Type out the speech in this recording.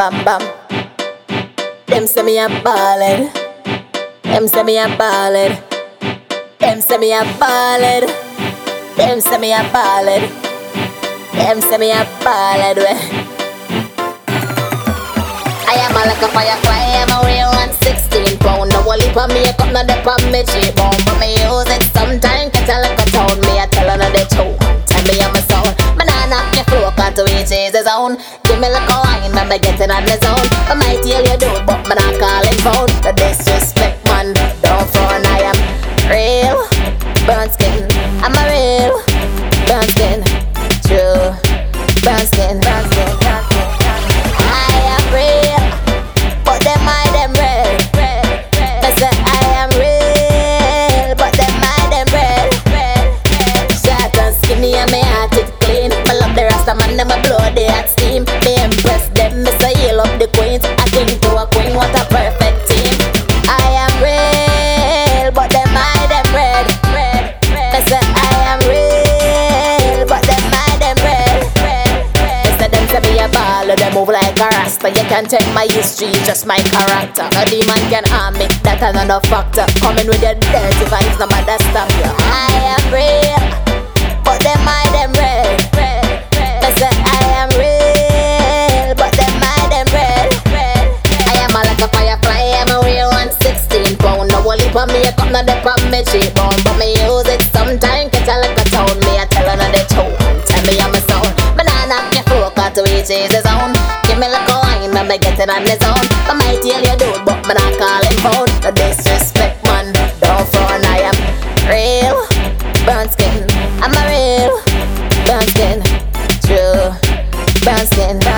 bam bam. Them say me a ballad. Them say me a ballad. Them say me a ballad. Them say me a ballad. Them say me a ballad. I am a like a firefly, I'm a real 116 pound. No wally for me, come not the on me cheap bone. Zone. Give me like a wine, I'm getting on the zone. I might tell you do, but me not calling phone. The disrespect, rasta. You can take my history, just my character. No demon can harm me, that another factor. Coming with your dirty vibes, no matter stop you. I am real, but them I them red. They say I am real, but them I them red. I am a like a firefly, I'm a real 116 pound. No wally for me, I come not the on me cheap bone. But me use it sometime, catch a like a town. Me I tell another two, tell me I'm a sound. Banana, your flow cut to each his own. Wine, I'm getting on his own. I might tell you dude, but me not calling phone. No disrespect, man, don't phone. I am real, brown skin. I'm a real, brown skin. True, brown skin.